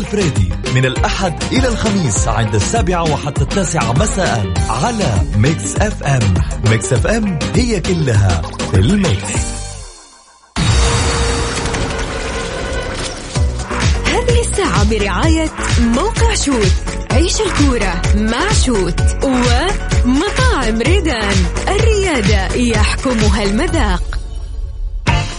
الفريدي من الأحد إلى الخميس عند السابعة وحتى التاسعة مساء على Mix FM. Mix FM هي كلها في ال mix. هذه الساعة برعاية موقع Shoot عيش الكورة مع Shoot ومطاعم ريدان. الريادة يحكمها المذاق.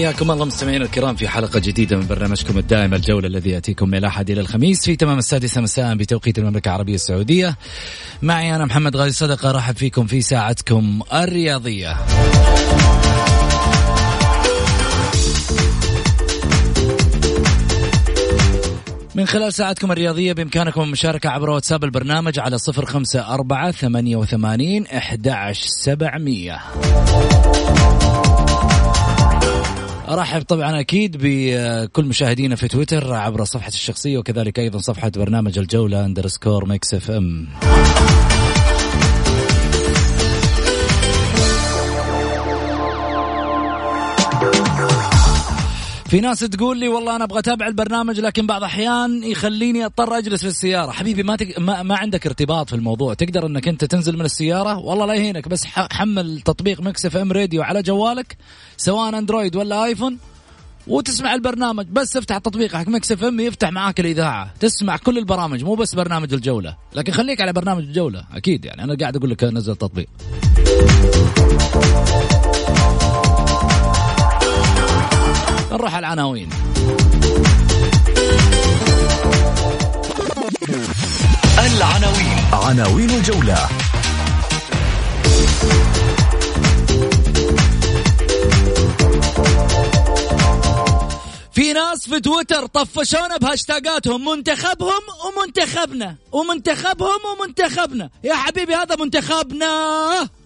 حياكم الله مستمعينا الكرام في حلقة جديدة من برنامجكم الدائم الجولة الذي يأتيكم من الأحد إلى الخميس في تمام السادسة مساء بتوقيت المملكة العربية السعودية. معي أنا محمد غازي صدقة رحب فيكم في ساعتكم الرياضية. من خلال ساعتكم الرياضية بإمكانكم المشاركة عبر واتساب البرنامج على صفر خمسة أربعة ثمانية وثمانين أحد سبعمية. أرحب طبعا أكيد بكل مشاهدينا في تويتر عبر صفحتي الشخصية وكذلك أيضا صفحة برنامج الجولة underscore Mix FM. في ناس تقول لي والله أنا أبغى أتابع البرنامج لكن بعض الاحيان يخليني أضطر أجلس في السياره حبيبي ما, تك... ما ما عندك ارتباط في الموضوع. تقدر إنك أنت تنزل من السيارة؟ والله لا يهينك بس. حمل تطبيق Mix FM Radio على جوالك سواء أندرويد ولا آيفون وتسمع البرنامج. بس افتح تطبيق حق Mix FM يفتح معاك الإذاعة. تسمع كل البرامج مو بس برنامج الجولة. لكن خليك على برنامج الجولة أكيد يعني. أنا قاعد أقول لك نزل تطبيق نروح على العناوين. العناوين. عناوين الجولة. في ناس في تويتر طفشونا بهاشتاقاتهم منتخبهم ومنتخبنا ومنتخبهم ومنتخبنا. يا حبيبي هذا منتخبنا.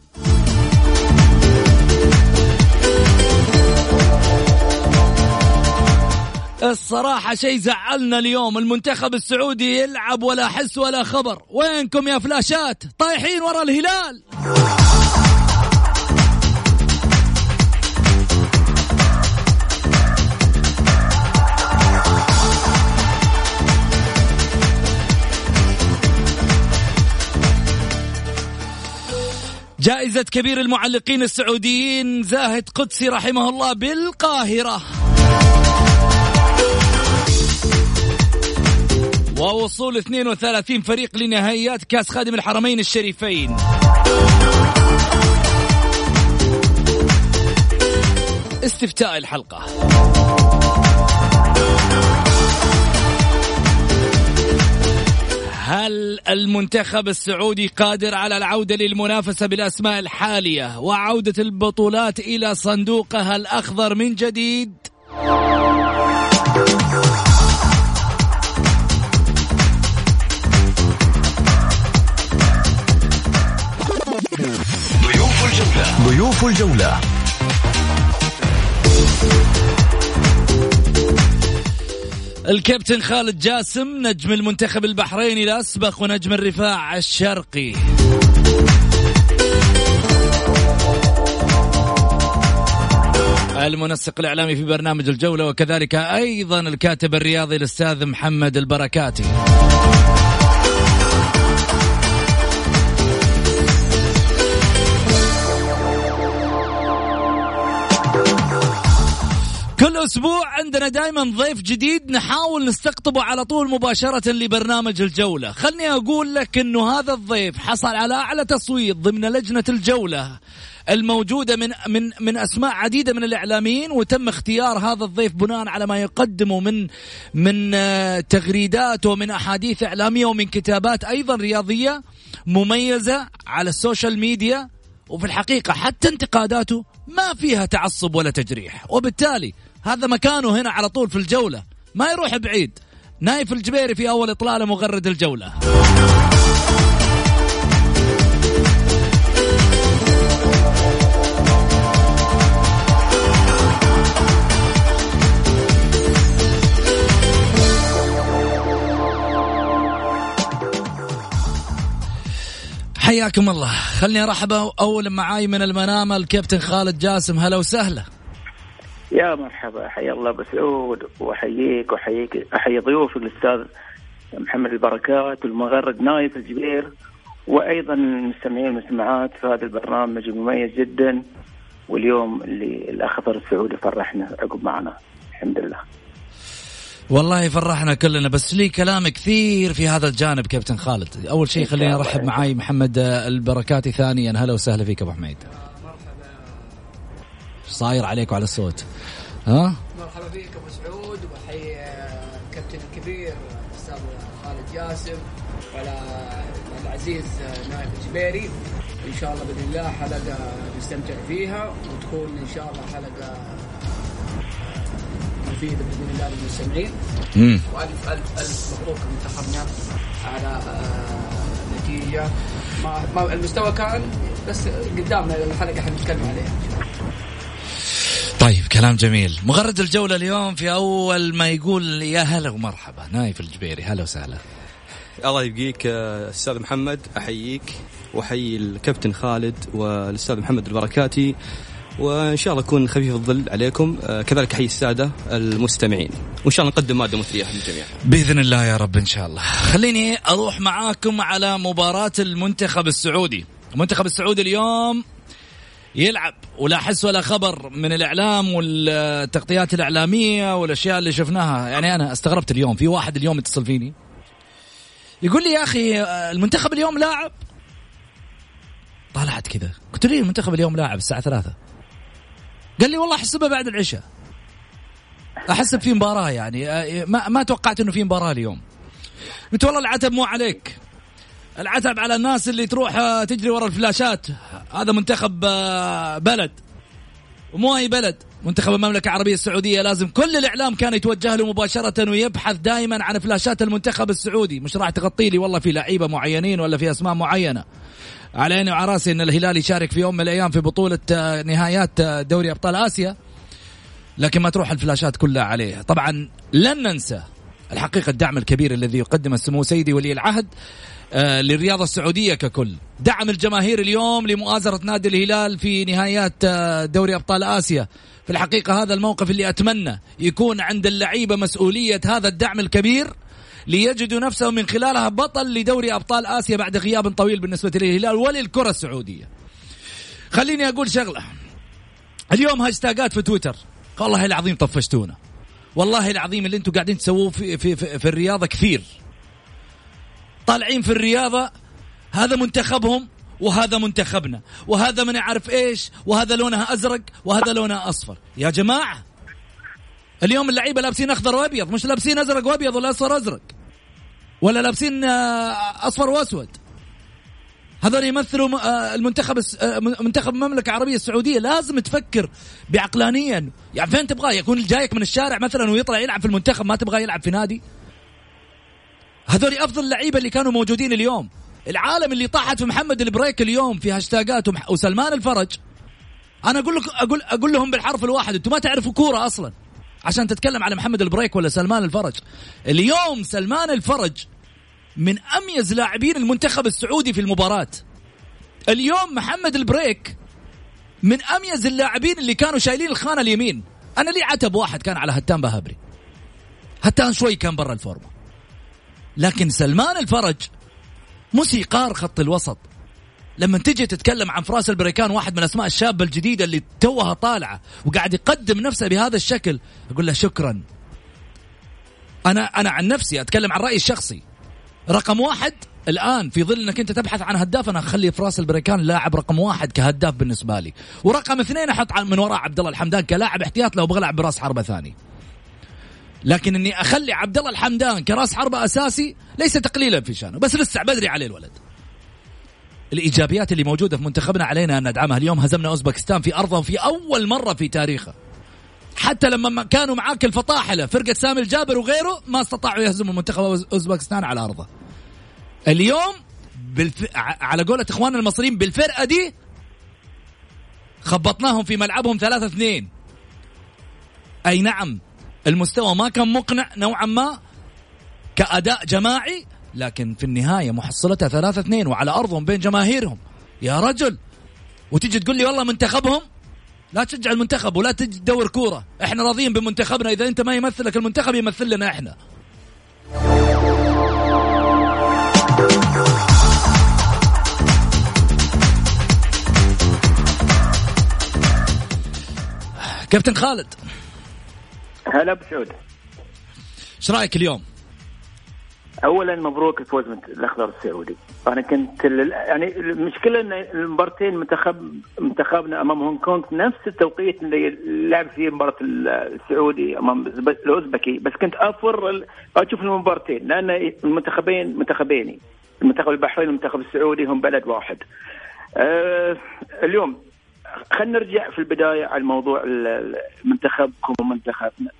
الصراحة شيء زعلنا اليوم. المنتخب السعودي يلعب ولا حس ولا خبر. وينكم يا فلاشات؟ طايحين ورا الهلال. جائزة كبير المعلقين السعوديين زاهد قدسي رحمه الله بالقاهرة. ووصول 32 فريق لنهائيات كأس خادم الحرمين الشريفين استفتاء الحلقة هل المنتخب السعودي قادر على العودة للمنافسة بالأسماء الحالية وعودة البطولات إلى صندوقها الأخضر من جديد؟ الجولة. الكابتن خالد جاسم نجم المنتخب البحريني الأسبق ونجم الرفاع الشرقي. المنسق الإعلامي في برنامج الجولة وكذلك أيضا الكاتب الرياضي الأستاذ محمد البركاتي. أسبوع عندنا دائما ضيف جديد نحاول نستقطبه على طول مباشرة لبرنامج الجولة، خلني أقول لك إنه هذا الضيف حصل على أعلى تصويت ضمن لجنة الجولة الموجودة من من من أسماء عديدة من الإعلاميين وتم اختيار هذا الضيف بناء على ما يقدمه من من آه، تغريدات ومن أحاديث إعلامية ومن كتابات أيضا رياضية مميزة على السوشيال ميديا. وفي الحقيقة حتى انتقاداته ما فيها تعصب ولا تجريح. وبالتالي هذا مكانه هنا على طول في الجولة. ما يروح بعيد. نايف الجبيري في أول إطلالة مغرد الجولة. حياكم الله. خلني أرحب أول معاي من المنامة الكابتن خالد جاسم. هلا وسهلا. يا مرحبا حيا الله بسعود واحييك واحييك أحيي ضيوفك الأستاذ محمد البركات والمغرد نايف الجبير وأيضا المستمعين والمستمعات في هذا البرنامج المميز جدا واليوم اللي الأخضر السعودي فرحنا عقب معنا الحمد لله. والله فرحنا كلنا بس لي كلام كثير في هذا الجانب كابتن خالد. أول شيء خليني أرحب معاي محمد البركاتي ثانيا هلا وسهلا فيك أبو حميد. صاير عليك وعلى الصوت؟ ها؟ مرحبا فيك أبو سعود وبحيي الكابتن الكبير الاستاذ خالد جاسم وعلى العزيز نايف الجبيري. إن شاء الله بإذن الله حلقة نستمتع فيها وتكون إن شاء الله حلقة مفيدة بإذن الله للمستمعين. والف الف ألف مبروك منتخبنا على آه، نتيجة. ما, ما المستوى كان بس قدامنا الحلقة حنتكلم عليها. ان شاء الله طيب كلام جميل. مغرد الجولة اليوم في أول ما يقول يا هلا ومرحبا. نايف الجبيري هلا وسهلا. الله يبقيك أستاذ محمد أحييك وأحيي الكابتن خالد والأستاذ محمد البركاتي وإن شاء الله أكون خفيف الظل عليكم. آه، كذلك أحيي السادة المستمعين. وإن شاء الله نقدم مادة مثرية للجميع. بإذن الله يا رب إن شاء الله. خليني أروح معاكم على مباراة المنتخب السعودي. المنتخب السعودي اليوم يلعب ولا حس ولا خبر من الإعلام والتغطيات الإعلامية والأشياء اللي شفناها. يعني أنا استغربت اليوم في واحد اليوم يتصل فيني. يقول لي يا أخي المنتخب اليوم لاعب؟ طلعت كذا. قلت له المنتخب اليوم لاعب الساعة ثلاثة. قال لي والله أحسبها بعد العشاء. احسب في مباراة يعني. ما ما توقعت إنه في مباراة اليوم. قلت والله العتب مو عليك. العتب على الناس اللي تروح آه، تجري ورا الفلاشات. هذا منتخب آه، بلد. ومو اي بلد. منتخب المملكة العربية السعودية لازم كل الإعلام كان يتوجه له مباشرة ويبحث دائما عن فلاشات المنتخب السعودي. مش راح تغطي لي والله في لعيبة معينين ولا في أسماء معينة. على عيني وعلى رأسي إن الهلال يشارك في يوم من الأيام في بطولة آه، نهايات دوري أبطال آسيا. لكن ما تروح الفلاشات كلها عليه. طبعا لن ننسى الحقيقة الدعم الكبير الذي يقدمه السمو سيدي ولي العهد للرياضة السعودية ككل. دعم الجماهير اليوم لمؤازرة نادي الهلال في نهايات آه، دوري أبطال آسيا. في الحقيقة هذا الموقف اللي أتمنى يكون عند اللعيبة مسؤولية هذا الدعم الكبير ليجدوا نفسهم من خلالها بطل لدوري أبطال آسيا بعد غياب طويل بالنسبة للهلال وللكرة السعودية. خليني أقول شغلة. اليوم هاشتاجات في تويتر. والله العظيم طفشتونا. والله العظيم اللي أنتم قاعدين تسووه في, في, في, في الرياضة كثير. طالعين في الرياضة هذا منتخبهم وهذا منتخبنا. وهذا من يعرف إيش؟ وهذا لونها أزرق وهذا لونها أصفر. يا جماعة اليوم اللعيبة لابسين أخضر وأبيض مش لابسين أزرق وأبيض ولا أصفر أزرق ولا لابسين آه، أصفر وأسود. هذول يمثلوا آه، المنتخب آه، منتخب المملكة العربية السعودية. لازم تفكر بعقلانيا. يعني فين تبغاه؟ يكون جايك من الشارع مثلا ويطلع يلعب في المنتخب ما تبغاه يلعب في نادي. هذول أفضل اللعيبه اللي كانوا موجودين اليوم. العالم اللي طاحت في محمد البريك اليوم في هاشتاجات وسلمان الفرج. أنا أقول لك أقول أقول لهم بالحرف الواحد أنتم ما تعرفوا كورة أصلا. عشان تتكلم على محمد البريك ولا سلمان الفرج. اليوم سلمان الفرج من أميز لاعبين المنتخب السعودي في المباراة. اليوم محمد البريك من أميز اللاعبين اللي كانوا شايلين الخانة اليمين. أنا لي عتب واحد كان على هتان بهبري هتان شوي كان برا الفورمة. لكن سلمان الفرج موسيقار خط الوسط. لما تجي تتكلم عن فراس البريكان واحد من الاسماء الشابة الجديدة اللي توها طالعة وقاعد يقدم نفسه بهذا الشكل أقول له شكرا. أنا أنا عن نفسي أتكلم عن رأيي الشخصي. رقم واحد الآن في ظل إنك أنت تبحث عن هداف أنا أخلي فراس البريكان لاعب رقم واحد كهداف بالنسبة لي. ورقم اثنين أحط من وراء عبد الله الحمدان كلاعب احتياط لو أبغى العب براس حربة ثاني. لكن إني أخلي عبد الله الحمدان كراس حربه أساسي ليس تقليلا في شأنه. بس لسه بدري عليه الولد. الإيجابيات اللي موجودة في منتخبنا علينا أن ندعمها. اليوم هزمنا أوزبكستان في أرضه في أول مرة في تاريخه. حتى لما كانوا معاك الفطاحلة فرقة سامي الجابر وغيره ما استطاعوا يهزموا منتخب أوزبكستان على أرضه. اليوم بالف... على قولة إخواننا المصريين بالفرقة دي خبطناهم في ملعبهم ثلاثة اثنين. أي نعم المستوى ما كان مقنع نوعا ما كأداء جماعي لكن في النهاية محصلتها ثلاثة اثنين وعلى أرضهم بين جماهيرهم. يا رجل! وتيجي تقول لي والله منتخبهم؟ لا تشجع المنتخب ولا تجي تدور كورة. إحنا راضيين بمنتخبنا. إذا أنت ما يمثلك المنتخب يمثل لنا إحنا. كابتن خالد هلا بسعود إيش رأيك اليوم؟ اولا مبروك الفوز من الأخضر السعودي. أنا كنت يعني المشكلة إن المبارتين منتخب منتخبنا أمام هونغ كونغ نفس التوقيت اللي لعب فيه مباراة السعودي أمام الأوزبكي. بس كنت أفر أشوف المبارتين لأن المنتخبين منتخبين المنتخب البحرين والمنتخب السعودي هم بلد واحد. أه اليوم خلينا نرجع في البداية على موضوع منتخبكم ومنتخبنا.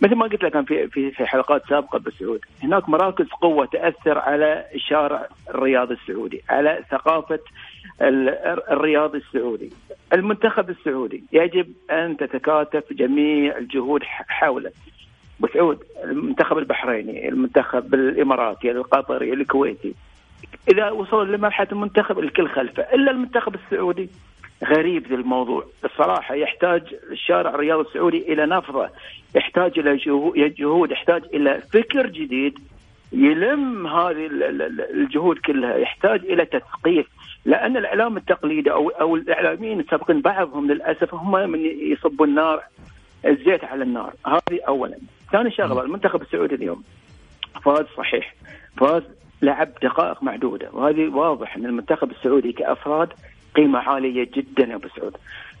مثل ما قلت لك في في في حلقات سابقة بالسعود هناك مراكز قوة تأثر على الشارع الرياضي السعودي على ثقافة الرياضي السعودي. المنتخب السعودي يجب أن تتكاتف جميع الجهود حوله. بسعود المنتخب البحريني المنتخب الإماراتي القطري الكويتي. إذا وصل لمرحلة المنتخب الكل خلفه إلا المنتخب السعودي. غريب ذي الموضوع. الصراحة يحتاج الشارع الرياضي السعودي إلى نفضة يحتاج إلى جهود يحتاج إلى فكر جديد يلم هذه الجهود كلها يحتاج إلى تثقيف. لأن الإعلام التقليدي أو أو الإعلاميين السابقين بعضهم للأسف هم من يصبوا النار الزيت على النار. هذه أولا. ثاني شغلة المنتخب السعودي اليوم فاز صحيح. فاز لعب دقائق معدودة وهذه واضح أن المنتخب السعودي كأفراد قيمة عالية جدا يا أبو سعود.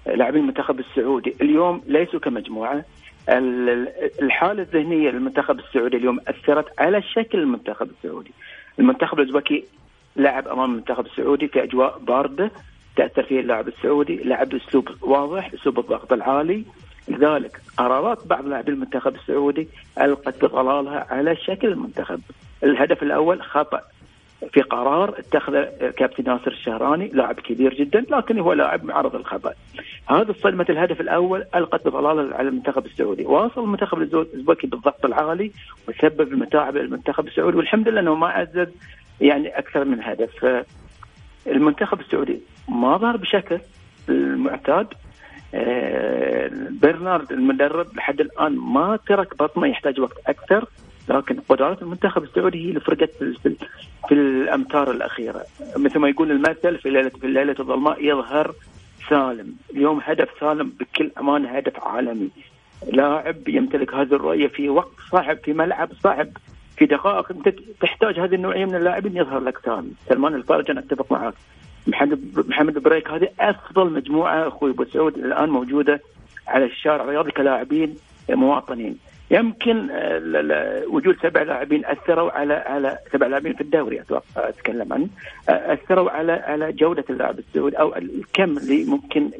لاعبين المنتخب السعودي اليوم ليسوا كمجموعة. الحالة الذهنية للمنتخب السعودي اليوم أثرت على شكل المنتخب السعودي. المنتخب الأوزبكي لعب أمام المنتخب السعودي في أجواء باردة تأثر فيه اللاعب السعودي. لعب أسلوب واضح أسلوب الضغط العالي. لذلك قرارات بعض لاعبي المنتخب السعودي ألقت بضلالها على شكل المنتخب. الهدف الأول خطأ. في قرار اتخذه كابتن ناصر الشهراني لاعب كبير جدا لكن هو لاعب معرض للخطأ. هذا صدمه الهدف الأول ألقت بضلاله على المنتخب السعودي، واصل المنتخب الاوزبكي بالضغط العالي وسبب المتاعب للمنتخب السعودي والحمد لله إنه ما عزز يعني أكثر من هدف. المنتخب السعودي ما ظهر بشكل المعتاد آه، برنارد المدرب لحد الآن ما ترك بطنه يحتاج وقت أكثر لكن قدرات المنتخب السعودي هي اللي فرقت في, في الأمتار الأخيرة. مثل ما يقول المثل في ليله في الليلة الظلماء يظهر سالم. اليوم هدف سالم بكل امانه هدف عالمي. لاعب يمتلك هذه الرؤية في وقت صعب في ملعب صعب في دقائق أنت تحتاج هذه النوعية من اللاعبين يظهر لك سالم. سلمان الفارج أنا أتفق معك. محمد محمد بريك هذه أفضل مجموعة أخوي أبو سعود الآن موجودة على الشارع. الرياضي كلاعبين مواطنين. يمكن آه، وجود سبع لاعبين أثروا على على سبع لاعبين في الدوري أتوقع أتكلم عنه. آه، أثروا على على جودة اللاعب السعودي أو الكم اللي ممكن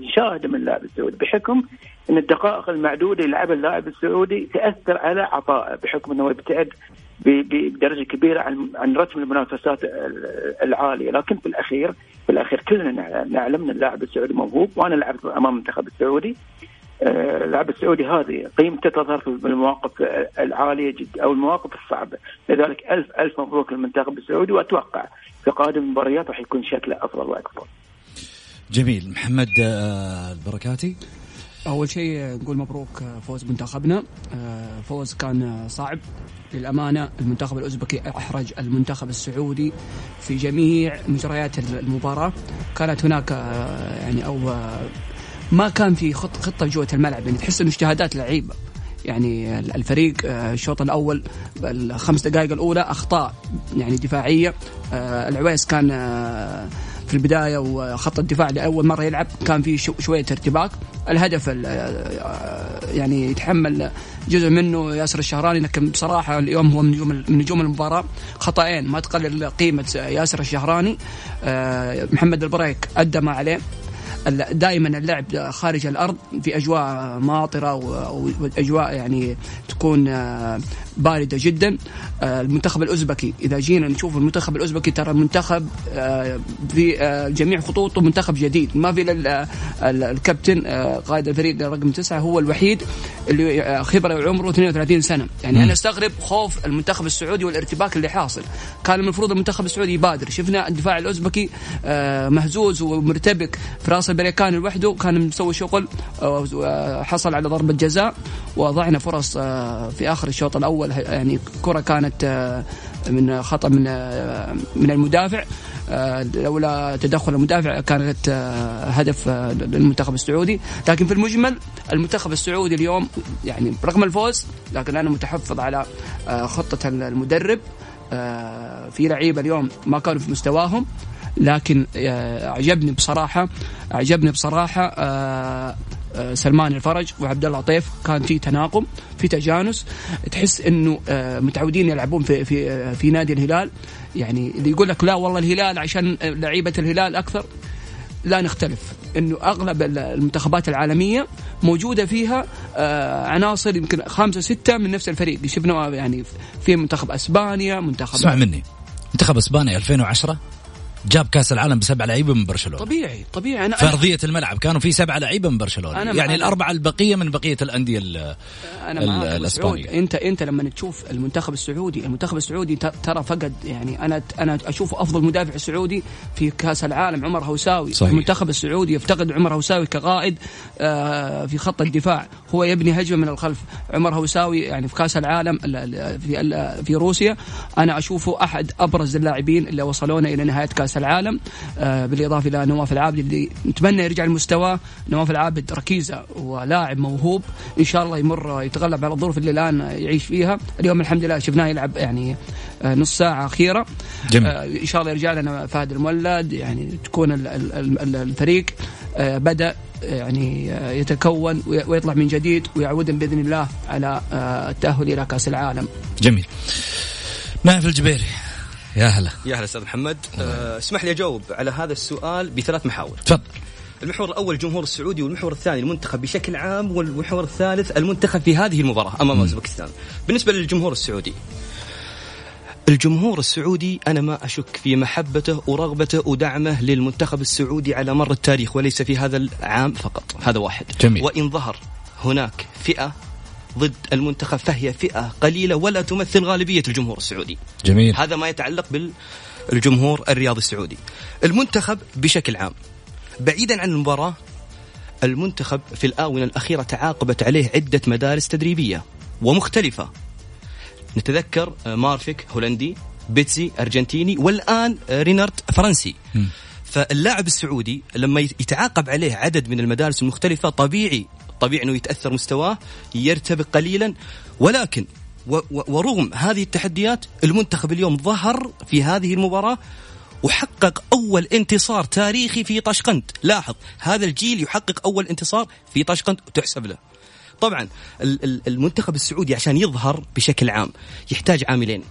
نشاهده من اللاعب السعودي بحكم إن الدقائق المعدودة اللي اللاعب السعودي تأثر على عطائه بحكم إنه يبتعد بدرجة كبيرة عن عن رتم المنافسات العالية، لكن في الأخير في الأخير كلنا نعلم إن اللاعب السعودي موهوب وأنا لعبت أمام المنتخب السعودي. اللاعب السعودي هذه قيمته تظهر في المواقف العالية جدا أو المواقف الصعبة، لذلك الف ألف مبروك للمنتخب السعودي وأتوقع في قادم المباريات راح يكون شكله أفضل وأكبر. جميل. محمد آه، البركاتي أول شيء نقول مبروك فوز منتخبنا. آه، فوز كان صعب. للأمانة المنتخب الأوزبكي أحرج المنتخب السعودي في جميع مجريات المباراة. كانت هناك آه، يعني أو آه، ما كان في خط خطة جوة الملعب يعني تحس إنه اجتهادات لعيبة. يعني الفريق الشوط الأول الخمس دقائق الأولى أخطاء يعني دفاعية. العويس كان في البداية وخط الدفاع لأول مرة يلعب كان في شوية ارتباك. الهدف يعني يتحمل جزء منه ياسر الشهراني لكن بصراحة اليوم هو من نجوم من نجوم المباراة. خطأين ما تقلل قيمة ياسر الشهراني. آه، محمد البريك أدى ما عليه. دائما اللعب خارج الأرض في أجواء ماطرة وأجواء يعني تكون آه، باردة جدا. آه، المنتخب الأوزبكي. إذا جينا نشوف المنتخب الأوزبكي ترى منتخب آه، في جميع خطوطه منتخب جديد. ما في الكابتن قائد الفريق رقم تسعة هو الوحيد اللي خبرة وعمره 32 سنة. يعني أنا أستغرب خوف المنتخب السعودي والارتباك اللي حاصل. كان المفروض المنتخب السعودي يبادر. شفنا الدفاع الأوزبكي مهزوز ومرتبك في راس البريكان لوحده. كان مسوي شغل آه، حصل على ضربة جزاء وضعنا فرص آه، في آخر الشوط الأول يعني كرة كانت آه، من خطأ من من المدافع. لولا تدخل المدافع كانت هدف للمنتخب السعودي. لكن في المجمل المنتخب السعودي اليوم يعني رغم الفوز لكن أنا متحفظ على خطة المدرب. في لعيبة اليوم ما كانوا في مستواهم لكن آه، أعجبني بصراحة أعجبني بصراحة آه، آه، سلمان الفرج وعبد الله عطيف كان في تناغم في تجانس. تحس إنه متعودين يلعبون في في في نادي الهلال. يعني اللي يقول لك لا والله الهلال عشان لعيبة الهلال أكثر لا نختلف. إنه أغلب المنتخبات العالمية موجودة فيها عناصر يمكن خمسة ستة من نفس الفريق. شفنا يعني في منتخب أسبانيا منتخب اسمع مني. منتخب أسبانيا 2010 جاب كاس العالم بسبع لعيبة من برشلونة. طبيعي طبيعي. أنا فرضية الملعب كانوا في سبعه لعيبة من برشلونة. أنا يعني الأربعة البقية من بقية الأندية أنا الإسبانية. انت أنت لما تشوف المنتخب السعودي المنتخب السعودي ترى فقد يعني أنا أنا أشوف أفضل مدافع سعودي في كاس العالم عمر هوساوي. صحيح. المنتخب السعودي يفتقد عمر هوساوي كقائد آه، في خط الدفاع. هو يبني هجمة من الخلف. عمر هوساوي يعني في كأس العالم في في روسيا. أنا أشوفه أحد أبرز اللاعبين اللي وصلونا إلى نهاية كأس العالم. آه، بالإضافة إلى نواف العابد اللي نتمنى يرجع لمستواه. نواف العابد ركيزة ولاعب موهوب. إن شاء الله يمر يتغلب على الظروف اللي الآن يعيش فيها. اليوم الحمد لله شفناه يلعب يعني آه، نص ساعة أخيرة. جميل. آه، إن شاء الله يرجع لنا فهد المولد. يعني تكون الفريق بدأ يعني يتكون ويطلع من جديد ويعودن بإذن الله على التأهل إلى كأس العالم. جميل. نايف الجبيري. يا هلا. يا هلا أستاذ محمد. أه اسمح لي أجاوب على هذا السؤال بثلاث محاور. تفضل. المحور الأول الجمهور السعودي والمحور الثاني المنتخب بشكل عام والمحور الثالث المنتخب في هذه المباراة أمام أوزبكستان. بالنسبة للجمهور السعودي الجمهور السعودي أنا ما أشك في محبته ورغبته ودعمه للمنتخب السعودي على مر التاريخ وليس في هذا العام فقط. هذا واحد. جميل. وإن ظهر هناك فئة ضد المنتخب فهي فئة قليلة ولا تمثل غالبية الجمهور السعودي. جميل. هذا ما يتعلق بالجمهور الرياضي السعودي. المنتخب بشكل عام بعيدا عن المباراة المنتخب في الآونة الأخيرة تعاقبت عليه عدة مدارس تدريبية ومختلفة. نتذكر آه، مارفيك هولندي بيتسي أرجنتيني والآن آه، رينارد فرنسي. م. فاللاعب السعودي لما يتعاقب عليه عدد من المدارس المختلفة طبيعي طبيعي إنه يتأثر مستواه يرتبك قليلا. ولكن ورغم هذه التحديات المنتخب اليوم ظهر في هذه المباراة وحقق أول انتصار تاريخي في طشقند. لاحظ هذا الجيل يحقق أول انتصار في طشقند وتحسب له. طبعا المنتخب السعودي عشان يظهر بشكل عام يحتاج عاملين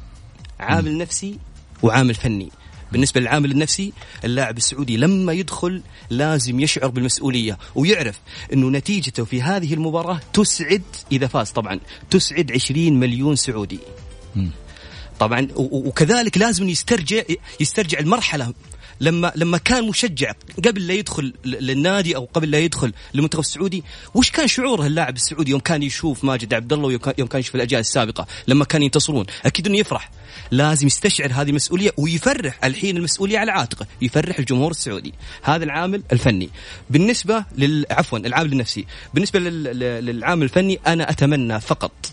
عامل نفسي وعامل فني. بالنسبة للعامل النفسي اللاعب السعودي لما يدخل لازم يشعر بالمسؤولية ويعرف أنه نتيجته في هذه المباراة تسعد إذا فاز طبعا تسعد 20 مليون سعودي. طبعا وكذلك لازم يسترجع يسترجع المرحلة لما لما كان مشجع قبل لا يدخل للنادي أو قبل لا يدخل للمنتخب السعودي وش كان شعوره اللاعب السعودي يوم كان يشوف ماجد عبد الله ويوم كان يشوف الأجيال السابقة لما كانوا ينتصرون؟ أكيد إنه يفرح. لازم يستشعر هذه المسؤولية ويفرح الحين المسؤولية على عاتقه يفرح الجمهور السعودي. هذا العامل الفني. بالنسبة لل عفوا العامل النفسي. بالنسبة للعامل الفني أنا أتمنى فقط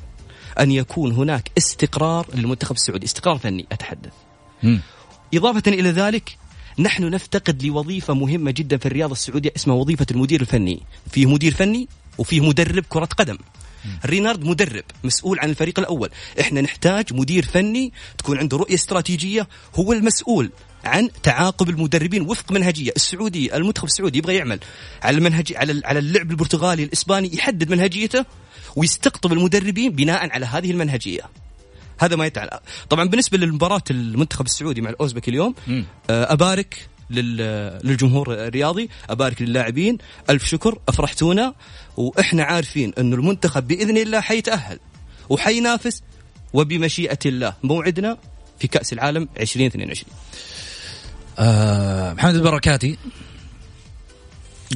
أن يكون هناك استقرار للمنتخب السعودي. استقرار فني أتحدث. م. إضافة إلى ذلك نحن نفتقد لوظيفة مهمة جدا في الرياضة السعودية اسمها وظيفة المدير الفني. فيه مدير فني وفيه مدرب كرة قدم. رينارد مدرب مسؤول عن الفريق الأول. إحنا نحتاج مدير فني تكون عنده رؤية استراتيجية هو المسؤول عن تعاقب المدربين وفق منهجية السعودي المنتخب السعودي يبغى يعمل على المنهج على على اللعب البرتغالي الإسباني يحدد منهجيته ويستقطب المدربين بناء على هذه المنهجية. هذا ما يتعلق. طبعا بالنسبة للمباراة المنتخب السعودي مع الأوزبك اليوم. آه، أبارك للجمهور الرياضي أبارك للاعبين ألف شكر أفرحتونا وإحنا عارفين انه المنتخب بإذن الله حيتأهل وحينافس وبمشيئة الله. موعدنا في كأس العالم 2022 آه محمد البركاتي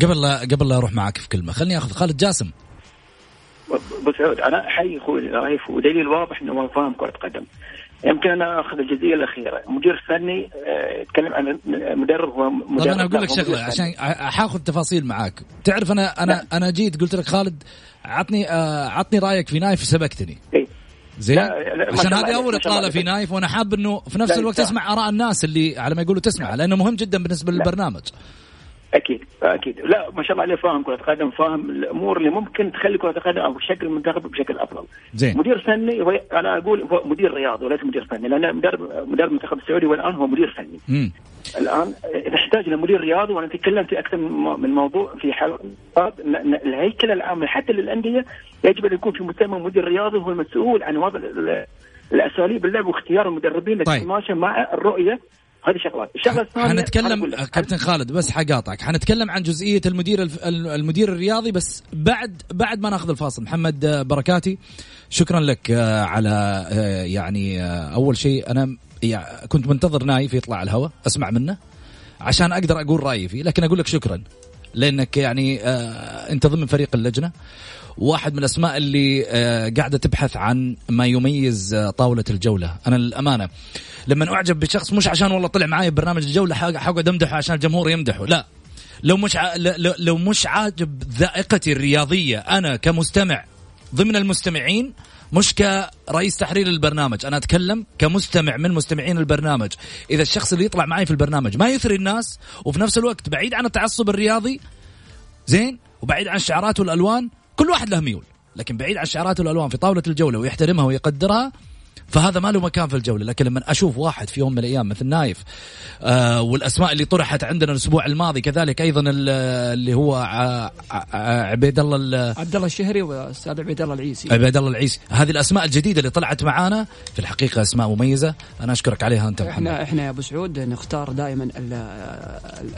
قبل لا قبل لا أروح معك في كلمة خليني آخذ خالد جاسم. ابو سعود أنا احيي أخوي رايف ودليل واضح إنه ما فاهم كرة قدم. يمكن أنا أخذ الجزئية الأخيرة. مدير فني آه، يتكلم عن مدرب هو مدرب طيب أنا أقول لك شغلة عشان حاخذ تفاصيل معاك. تعرف أنا أنا لا. أنا جيت قلت لك خالد عطني آه عطني رأيك في نايف سبقتني. إيه؟ زين؟ عشان هذه أول إطلالة في نايف وأنا حاب إنه في نفس الوقت أسمع آراء الناس اللي على ما يقولوا تسمع لأنه مهم جدا بالنسبة للبرنامج. أكيد أكيد لا ما شاء الله عليه فاهم كرة قدم فاهم الأمور اللي ممكن تخلي كرة القدم أو شكل المنتخب بشكل أفضل زين مدير فني أنا أقول هو مدير رياضي وليس مدير فني لأن مدرب مدرب المنتخب السعودي والان هو مدير فني مم. الآن نحتاج لمدير رياضي وأنا تكلمت في أكثر من موضوع في حلقات الهيكل العام حتى للأندية يجب أن يكون في مسمى مدير رياضي هو المسؤول عن وضع الأساليب اللعب واختيار المدربين طيب. مع الرؤية هذه شغلات. الشغلة الثانية حنتكلم كابتن خالد بس حقاطعك. حنتكلم عن جزئية المدير المدير الرياضي بس بعد بعد ما ناخذ الفاصل. محمد بركاتي شكرا لك آه، على آه، يعني آه، أول شيء أنا كنت منتظر نايف يطلع على الهواء أسمع منه عشان أقدر أقول رأيي فيه لكن أقول لك شكرا لأنك يعني أنت ضمن فريق اللجنة. واحد من الأسماء اللي قاعدة تبحث عن ما يميز طاولة الجولة. أنا الامانه لما أعجب بشخص مش عشان والله طلع معي ببرنامج الجولة حقعد أمدحه عشان الجمهور يمدحه. لا. لو مش ع... لو مش عاجب ذائقتي الرياضية أنا كمستمع ضمن المستمعين مش كرئيس تحرير البرنامج. أنا أتكلم كمستمع من مستمعين البرنامج. إذا الشخص اللي يطلع معي في البرنامج ما يثري الناس وفي نفس الوقت بعيد عن التعصب الرياضي زين؟ وبعيد عن الشعارات والألوان كل واحد له ميول. لكن بعيد عن الشعارات والالوان في طاولة الجولة ويحترمها ويقدرها فهذا ما له مكان في الجولة. لكن لما أشوف واحد في يوم من الأيام مثل نايف آه والأسماء اللي طرحت عندنا الأسبوع الماضي كذلك أيضا اللي هو عبيد الله عبد الله الشهري والاستاذ عبيد الله العيسي. عبيد الله العيسي. هذه الأسماء الجديدة اللي طلعت معانا في الحقيقة أسماء مميزة. أنا أشكرك عليها أنت محمد. إحنا إحنا يا أبو سعود نختار دائما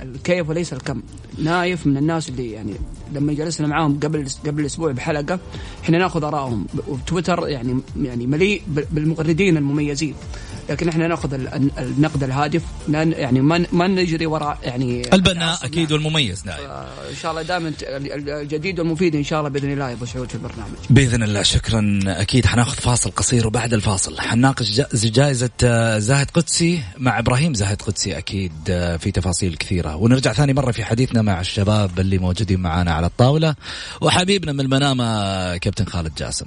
الكيف وليس الكم. نايف من الناس اللي يعني لما جلسنا معاهم قبل قبل أسبوع بحلقة إحنا ناخذ آرائهم وتويتر يعني يعني مليء بالمغردين المميزين. لكن إحنا نأخذ النقد الهادف يعني ما ما نجري وراء يعني البناء أكيد والمميز نعم إن شاء الله دائما الجديد والمفيد إن شاء الله بإذن الله يا أبو سعود في البرنامج. بإذن الله شكرا. أكيد حناخذ فاصل قصير وبعد الفاصل حنناقش جائزة آه، زاهد قدسي مع إبراهيم زاهد قدسي أكيد آه، في تفاصيل كثيرة. ونرجع ثاني مرة في حديثنا مع الشباب اللي موجودين معنا على الطاولة. وحبيبنا من المنامة كابتن خالد جاسم.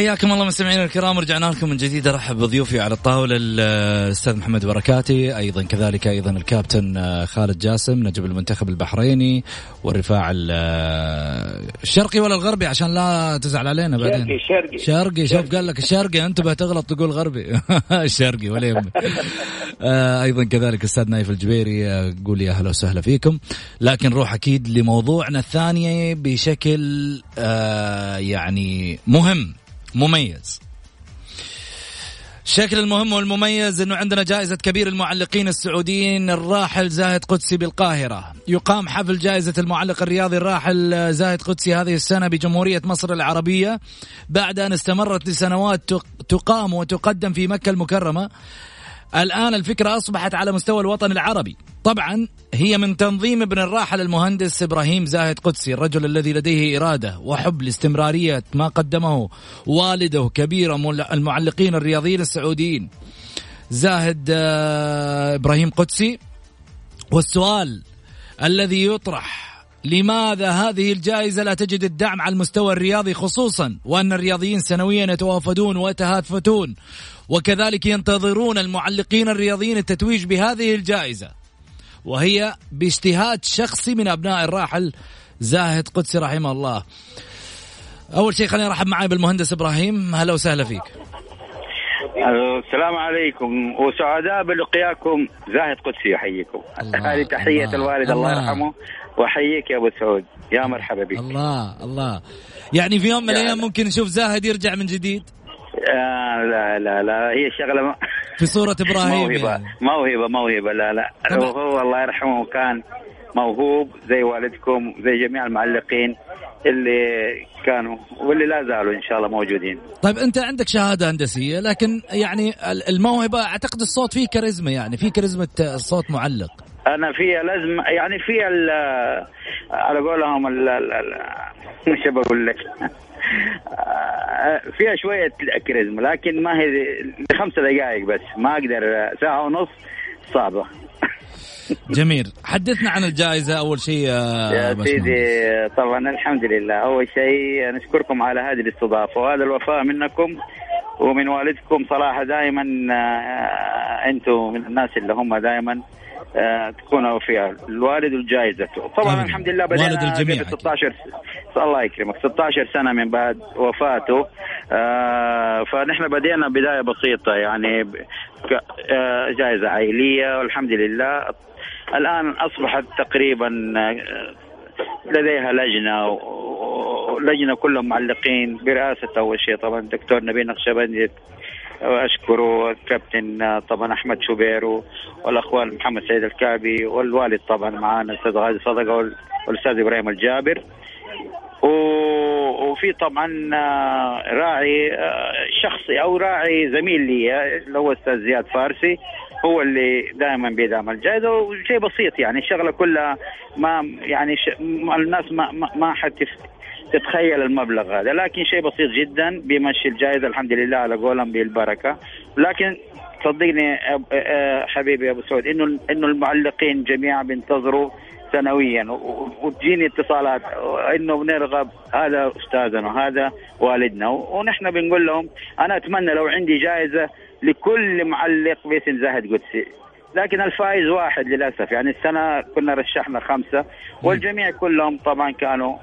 حياكم الله مستمعينا الكرام رجعنا لكم من جديد. أرحب بضيوفي على الطاولة الأستاذ محمد بركاتي أيضا كذلك أيضا الكابتن آه، خالد جاسم نجم المنتخب البحريني والرفاع ال- الشرقي ولا الغربي؟ عشان لا تزعل علينا بعدين. شرقي شرقي. شوف قال لك الشرقي انتبه تغلط تقول غربي. الشرقي ولا يهمك. آه، أيضا كذلك أستاذ نايف الجبيري آه، قول يا أهلا وسهلا فيكم. لكن نروح أكيد لموضوعنا الثاني بشكل آه، يعني مهم. مميز. الشكل المهم والمميز إنه عندنا جائزة كبير المعلقين السعوديين الراحل زاهد قدسي بالقاهرة. يقام حفل جائزة المعلق الرياضي الراحل زاهد قدسي هذه السنة بجمهورية مصر العربية. بعد أن استمرت لسنوات تق- تقام وتقدم في مكة المكرمة الآن الفكرة أصبحت على مستوى الوطن العربي. طبعا هي من تنظيم ابن الراحل المهندس إبراهيم زاهد قدسي الرجل الذي لديه إرادة وحب لاستمرارية ما قدمه والده كبير المعلقين الرياضيين السعوديين. زاهد آه، إبراهيم قدسي والسؤال الذي يطرح لماذا هذه الجائزة لا تجد الدعم على المستوى الرياضي خصوصا وأن الرياضيين سنويا يتوافدون ويتهافتون وكذلك ينتظرون المعلقين الرياضيين التتويج بهذه الجائزة؟ وهي باجتهاد شخصي من أبناء الراحل زاهد قدسي رحمه الله. أول شيء خلينا نرحب معي بالمهندس إبراهيم. هلا وسهلا فيك. السلام عليكم. وسعداء بلقياكم زاهد قدسي يحييكم هذه تحية الله، الوالد الله الله. يرحمه. وأحييك يا أبو سعود. يا مرحبا بك. الله الله. يعني في يوم من الأيام ممكن نشوف زاهد يرجع من جديد؟ آه لا لا لا هي شغلة ما- في صورة إبراهيم موهبه يعني. موهبة موهبة لا لا طبعا. وهو الله يرحمه كان موهوب زي والدكم زي جميع المعلقين اللي كانوا واللي لا زالوا إن شاء الله موجودين طيب أنت عندك شهادة هندسية لكن يعني ال- الموهبة أعتقد الصوت فيه كاريزما يعني في كاريزما صوت معلق أنا فيها لازم يعني فيها على قولهم مش بقول لك فيها شوية كاريزما لكن ما هي خمسة دقائق بس. ما أقدر ساعة ونص صعبة. جميل. حدثنا عن الجائزة أول شيء يا يا. سيدي طبعا الحمد لله. أول شيء نشكركم على هذه الاستضافة وهذا الوفاء منكم ومن والدكم صراحة دائما أنتم من الناس اللي هم دائما آه، تكونوا فيها. الوالد والجائزة طبعا. الحمد لله والد بدينا الجميع. قبل 16 س- الله يكرمك. 16 سنة من بعد وفاته. آه، فنحن بدينا بداية بسيطة يعني آه، جائزة عائلية والحمد لله. الآن أصبحت تقريبا آه، لديها لجنة ولجنة كلهم معلقين برئاسة أول شيء. طبعا الدكتور نبيل نقشبندي واشكره الكابتن آه، طبعا أحمد شوبير والأخوان محمد سيد الكعبي والوالد طبعا معانا الاستاذ غازي صدقة وال- والأستاذ إبراهيم الجابر. وفي طبعا آه، راعي آه، شخصي أو راعي زميل لي اللي هو الاستاذ زياد فارسي هو اللي دائما بيدعم الجائزه وشيء بسيط يعني الشغلة كلها ما يعني ش... الناس ما ما, حتف... تتخيل المبلغ هذا لكن شيء بسيط جدا بيمشي الجائزه الحمد لله على قولهم بالبركة. لكن صدقني آه، حبيبي أبو سعود إنه إنه المعلقين جميعا بينتظروا سنويا. وتجيني اتصالات. إنه بنرغب. هذا أستاذنا وهذا والدنا. ونحن بنقول لهم أنا أتمنى لو عندي جائزة لكل معلق باسم زاهد قدسي. لكن الفائز واحد للأسف. يعني السنة كنا رشحنا خمسة. والجميع كلهم طبعا كانوا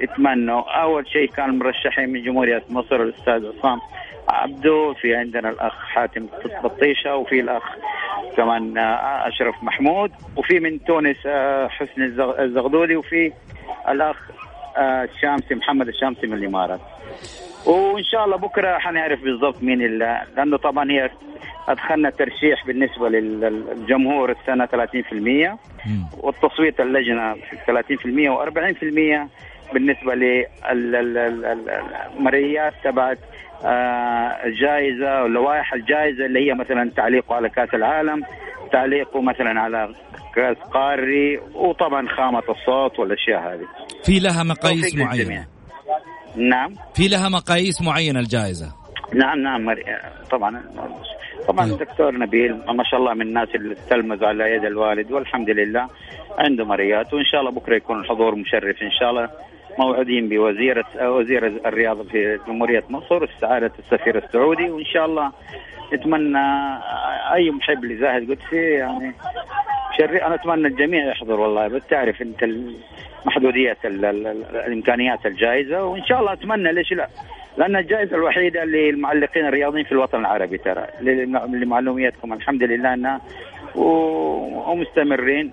يتمنوا. أول شيء كان مرشحين من جمهورية مصر الأستاذ عصام عبدو في عندنا الأخ حاتم بطيشة وفي الأخ كمان آه، أشرف محمود وفي من تونس آه، حسن الزغ- الزغدودي وفي الأخ آه، الشامسي محمد الشامسي من الإمارات وإن شاء الله بكرة حنعرف بالضبط مين اللي لأنه طبعا هي أدخلنا ترشيح بالنسبة للجمهور السنة 30% مم. والتصويت اللجنة 30% و40% بالنسبة للمرئيات تبعت آه، الجائزة ولوائح الجائزة اللي هي مثلا تعليقه على كأس العالم تعليقه مثلا على كأس قاري وطبعا خامة الصوت والأشياء هذه. في لها مقاييس. معينة. نعم. في لها مقاييس معينة الجائزة. نعم نعم طبعا. طبعا. الدكتور نبيل ما شاء الله من الناس اللي تلمذ على يد الوالد والحمد لله. عنده مريات وإن شاء الله بكرة يكون الحضور مشرف إن شاء الله. موعودين بوزيرة وزير الرياضة في جمهورية مصر سعادة السفير السعودي وإن شاء الله نتمنى أي محب لزاهد قدسي يعني شري أنا أتمنى الجميع يحضر والله بس تعرف أنت محدودية ال- ال- ال- الإمكانيات الجائزة وإن شاء الله أتمنى ليش لا؟ لأن الجائزة الوحيدة للمعلقين الرياضيين في الوطن العربي ترى لمعلوميتكم الحمد لله أنها ومستمرين.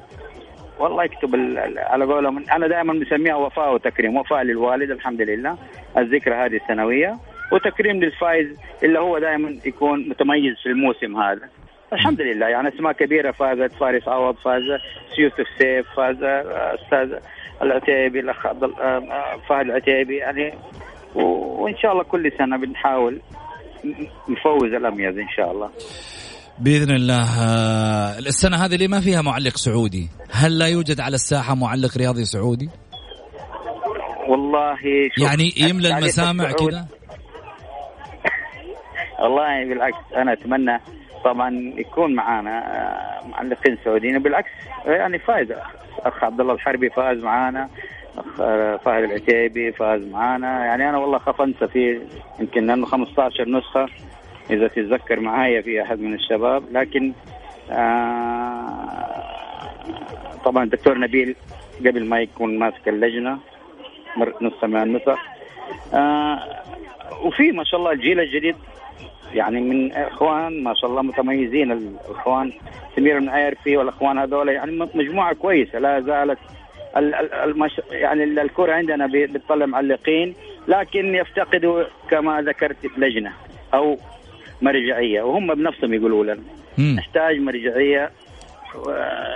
والله يكتب على قولهم. أنا دائما مسميها وفاء وتكريم. وفاء للوالد الحمد لله الذكرى هذه السنوية. وتكريم للفائز اللي هو دائما يكون متميز في الموسم هذا. الحمد لله يعني أسماء كبيرة. فازت فارس عوض فاز يوسف سيف فاز آه، أستاذ العتيبي الأخ آه، آه، فهد العتيبي. يعني وإن شاء الله كل سنة بنحاول نفوز الأميز إن شاء الله. بإذن الله. السنة هذه اللي ما فيها معلق سعودي. هل لا يوجد على الساحة معلق رياضي سعودي؟ والله شوف، يعني يملى التاريخ المسامع كذا والله بالعكس أنا أتمنى طبعا يكون معانا آه، معلقين سعوديين. بالعكس يعني فايز. أخ عبد الله الحربي فاز معانا أخ آه، فهد العتيبي فاز معانا. يعني أنا والله خاف أنسى في يمكن لأنه 15 نسخة إذا تتذكر معايا في أحد من الشباب. لكن آه طبعا الدكتور نبيل قبل ما يكون ماسك اللجنة مر- نسخه من النسخ آه وفي ما شاء الله الجيل الجديد يعني من إخوان ما شاء الله متميزين الإخوان سمير المعيرفي والإخوان هذول يعني مجموعة كويسة لا زالت ال- ال- المش... يعني ال- الكرة عندنا بتطلع معلقين لكن يفتقدوا كما ذكرت لجنة أو مرجعية وهم بنفسهم يقولوا لنا. نحتاج مرجعية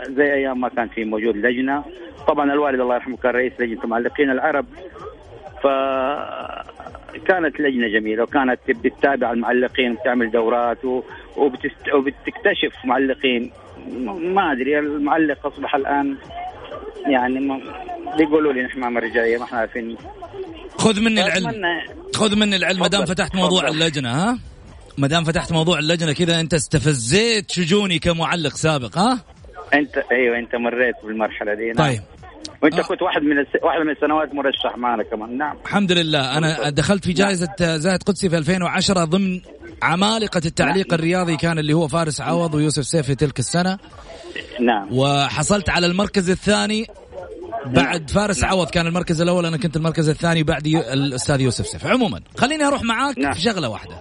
زي أيام ما كان في موجود لجنة. طبعا الوالد الله يرحمه كان رئيس لجنة المعلقين العرب. فكانت لجنة جميلة وكانت بتتابع المعلقين وبتعمل دورات وبتست... وبتكتشف معلقين. ما أدري المعلق أصبح الآن يعني ما بيقولوا لي نحن ما مرجعيه ما إحنا عارفين. خذ مني العلم. خذ مني العلم ما دام فتحت موضوع. اللجنة ها؟ ما دام فتحت موضوع اللجنة كذا أنت استفزيت شجوني كمعلق سابق ها؟ أنت أيوه أنت مريت بالمرحلة دي نعم. طيب. وأنت آه. كنت واحد من الس... واحد من السنوات مرشح معنا كمان نعم. الحمد لله. أنا دخلت في جائزة زاهد قدسي في 2010 ضمن عمالقة التعليق الرياضي كان اللي هو فارس عوض ويوسف سيف في تلك السنة. نعم. وحصلت على المركز الثاني بعد فارس عوض كان المركز الأول أنا كنت المركز الثاني بعد الأستاذ يوسف سيف عموما خليني أروح معاك نعم. في شغلة واحدة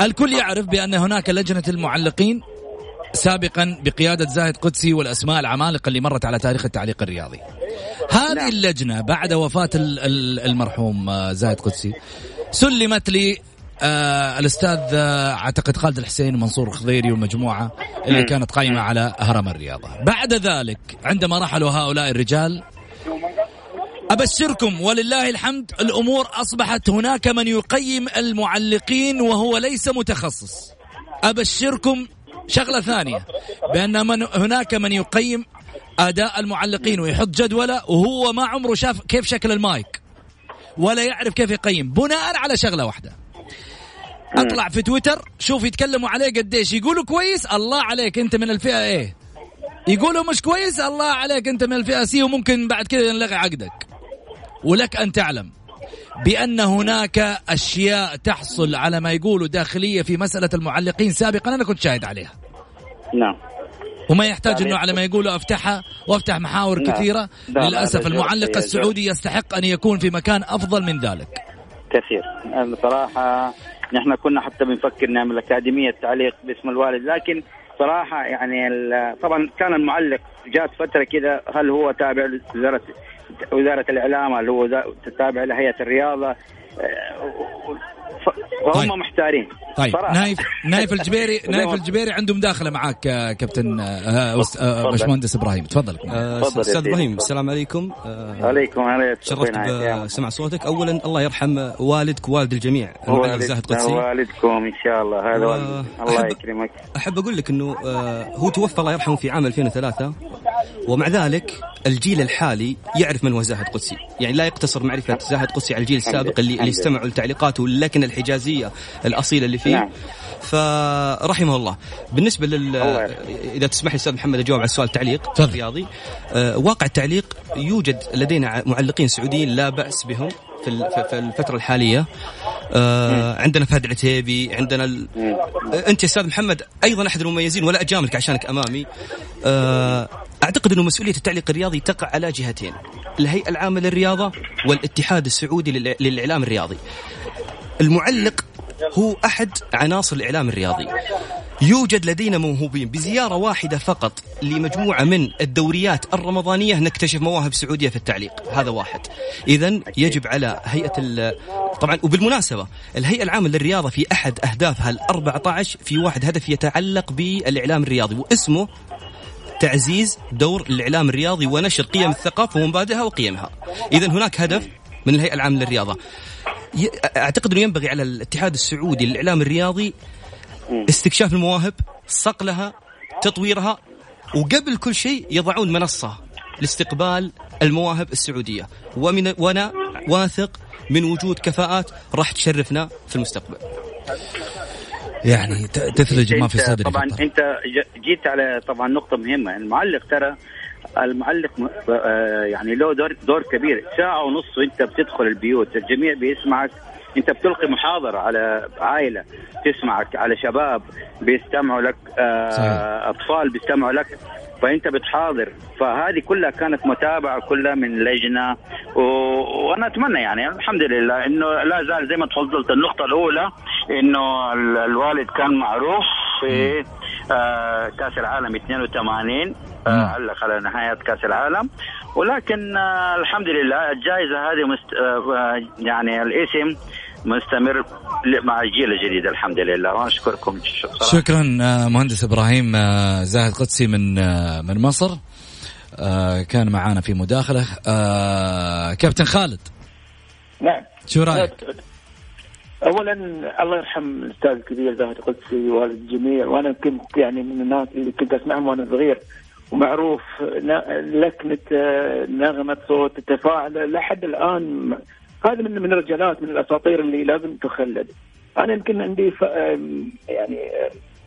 الكل يعرف بأن هناك لجنة المعلقين سابقا بقيادة زاهد قدسي والأسماء العمالقة اللي مرت على تاريخ التعليق الرياضي هذه نعم. اللجنة بعد ال- المرحوم آه، زاهد قدسي سلمت لي آه الأستاذ آه أعتقد خالد الحسين ومنصور الخضيري والمجموعه اللي مم. كانت قائمة على هرم الرياضة بعد ذلك عندما رحلوا هؤلاء الرجال أبشركم ولله الحمد الأمور أصبحت هناك من يقيم المعلقين وهو ليس متخصص. أبشركم شغلة ثانية بأن من هناك من يقيم أداء المعلقين ويحط جدولة وهو ما عمره شاف كيف شكل المايك ولا يعرف كيف يقيم بناء على شغلة واحدة. أطلع في تويتر شوف يتكلموا عليه قديش يقولوا كويس الله عليك أنت من الفئة إيه يقولوا مش كويس؟ الله عليك أنت من الفئه سي وممكن بعد كذا ينلغي عقدك. ولك أن تعلم بأن هناك أشياء تحصل على ما يقولوا داخلية في مسألة المعلقين سابقا أنا كنت شاهد عليها. نعم. وما يحتاج يعني- انه على ما يقولوا أفتحها وأفتح محاور نعم. كثيرة. لا، لا، للأسف المعلق السعودي يستحق أن يكون في مكان أفضل من ذلك. كثير. بصراحة نحن كنا حتى بنفكر نعمل أكاديمية تعليق باسم الوالد لكن صراحة يعني طبعا كان المعلق جات فترة كذا هل هو تابع لوزارة وزارة الإعلام؟ هل هو تابع لهيئة الرياضة؟ آه، فهم طيب. محتارين طيب صراحة. نايف نايف الجبيري نايف الجبيري عنده مداخله معك آه، كابتن آه، آه،. باشمهندس إبراهيم تفضل أستاذ. إبراهيم السلام عليكم عليكم عليكم شرفت بسمع صوتك اولا الله يرحم والدك والد الجميع المعلق زاهد قدسي والدكم إن شاء الله هذا و-. الله يكرمك أحب أقول لك إنه هو توفى الله يرحمه في عام 2003 ومع ذلك الجيل الحالي يعرف من هو زاهد قدسي. يعني لا يقتصر معرفة زاهد قدسي على الجيل السابق اللي, اللي استمعوا لتعليقاته اللكنة الحجازية الأصيلة اللي فيه. نعم. فرحمه الله. بالنسبة لل إذا تسمح لي أستاذ محمد أجاوب على السؤال تعليق تفضل. رياضي. آه، واقع التعليق يوجد لدينا معلقين سعوديين لا بأس بهم. في في- الفترة الحالية. آه عندنا فهد العتيبي عندنا ال... انت يا أستاذ محمد أيضا أحد المميزين ولا أجاملك عشانك أمامي. آه أعتقد أنه مسؤولية التعليق الرياضي تقع على جهتين الهيئة العامة للرياضة والاتحاد السعودي للإعلام الرياضي. المعلق هو أحد عناصر الإعلام الرياضي. يوجد لدينا موهوبين بزيارة واحدة فقط لمجموعة من الدوريات الرمضانية نكتشف مواهب سعودية في التعليق. هذا واحد. إذا يجب على هيئة طبعا وبالمناسبة الهيئة العامة للرياضة في أحد أهدافها ال 14 في واحد هدف يتعلق بالإعلام الرياضي واسمه تعزيز دور الإعلام الرياضي ونشر قيم الثقافة ومبادئها وقيمها. إذا هناك هدف من الهيئة العامة للرياضة. أعتقد أنه ينبغي على الاتحاد السعودي للإعلام الرياضي استكشاف المواهب صقلها تطويرها وقبل كل شيء يضعون منصة لاستقبال المواهب السعودية. ومن وأنا واثق من وجود كفاءات راح تشرفنا في المستقبل. يعني تثلج ما في صدري طبعا. إنت جيت على طبعا نقطة مهمة. المعلق ترى المعلق آه، يعني له دور دور كبير. ساعة ونص وانت بتدخل البيوت الجميع بيسمعك. انت بتلقي محاضرة على عائلة تسمعك على شباب بيستمعوا لك آه،. أطفال بيستمعوا لك. فانت بتحاضر. فهذه كلها كانت متابعة كلها من لجنة. و... وأنا أتمنى يعني الحمد لله إنه لا زال زي ما تفضلت النقطة الأولى إنه ال- الوالد كان معروف في آه كأس العالم 82 آه. علق على نهاية كأس العالم. ولكن آه الحمد لله الجائزة هذه مست... آه يعني الاسم مستمر مع الجيل الجديد الحمد لله. واشكركم صراحة. شكرا. آه، مهندس إبراهيم آه، زاهد قدسي من آه، من مصر. كان معانا في مداخلة. كابتن خالد. نعم. شو رأيك؟ اولا الله يرحم الأستاذ الكبير زاهد قدسي والد الجميع. وأنا كنت يعني من الناس اللي كنت أسمعهم وأنا صغير. ومعروف آه، نغمة صوت التفاعل لحد الآن هذا من من الرجالات من الأساطير اللي لازم تخلد. أنا يمكن عندي ف... يعني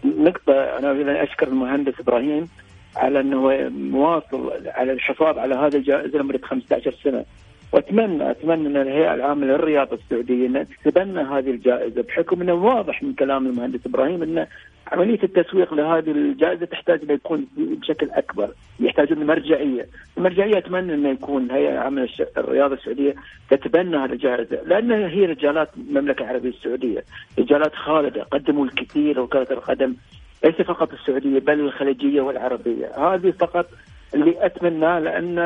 نقطة أنا أشكر المهندس إبراهيم على إنه مواصل على الحفاظ على هذه الجائزة لمدة 15 سنة. واتمنى أتمنى أن الهيئة العامة للرياضة السعودية انها تتبنى هذه الجائزة بحكم إنه واضح من كلام المهندس إبراهيم أن عملية التسويق لهذه الجائزة تحتاج انه يكون بشكل أكبر، يحتاجون مرجعيه، المرجعية أتمنى انه يكون الهيئه العامة الرياضة السعودية تتبنى هذه الجائزة، لانها هي رجالات المملكة العربية السعودية، رجالات خالدة قدموا الكثير لكره القدم ليس فقط السعودية بل الخليجية والعربية، هذه فقط اللي أتمناه لأن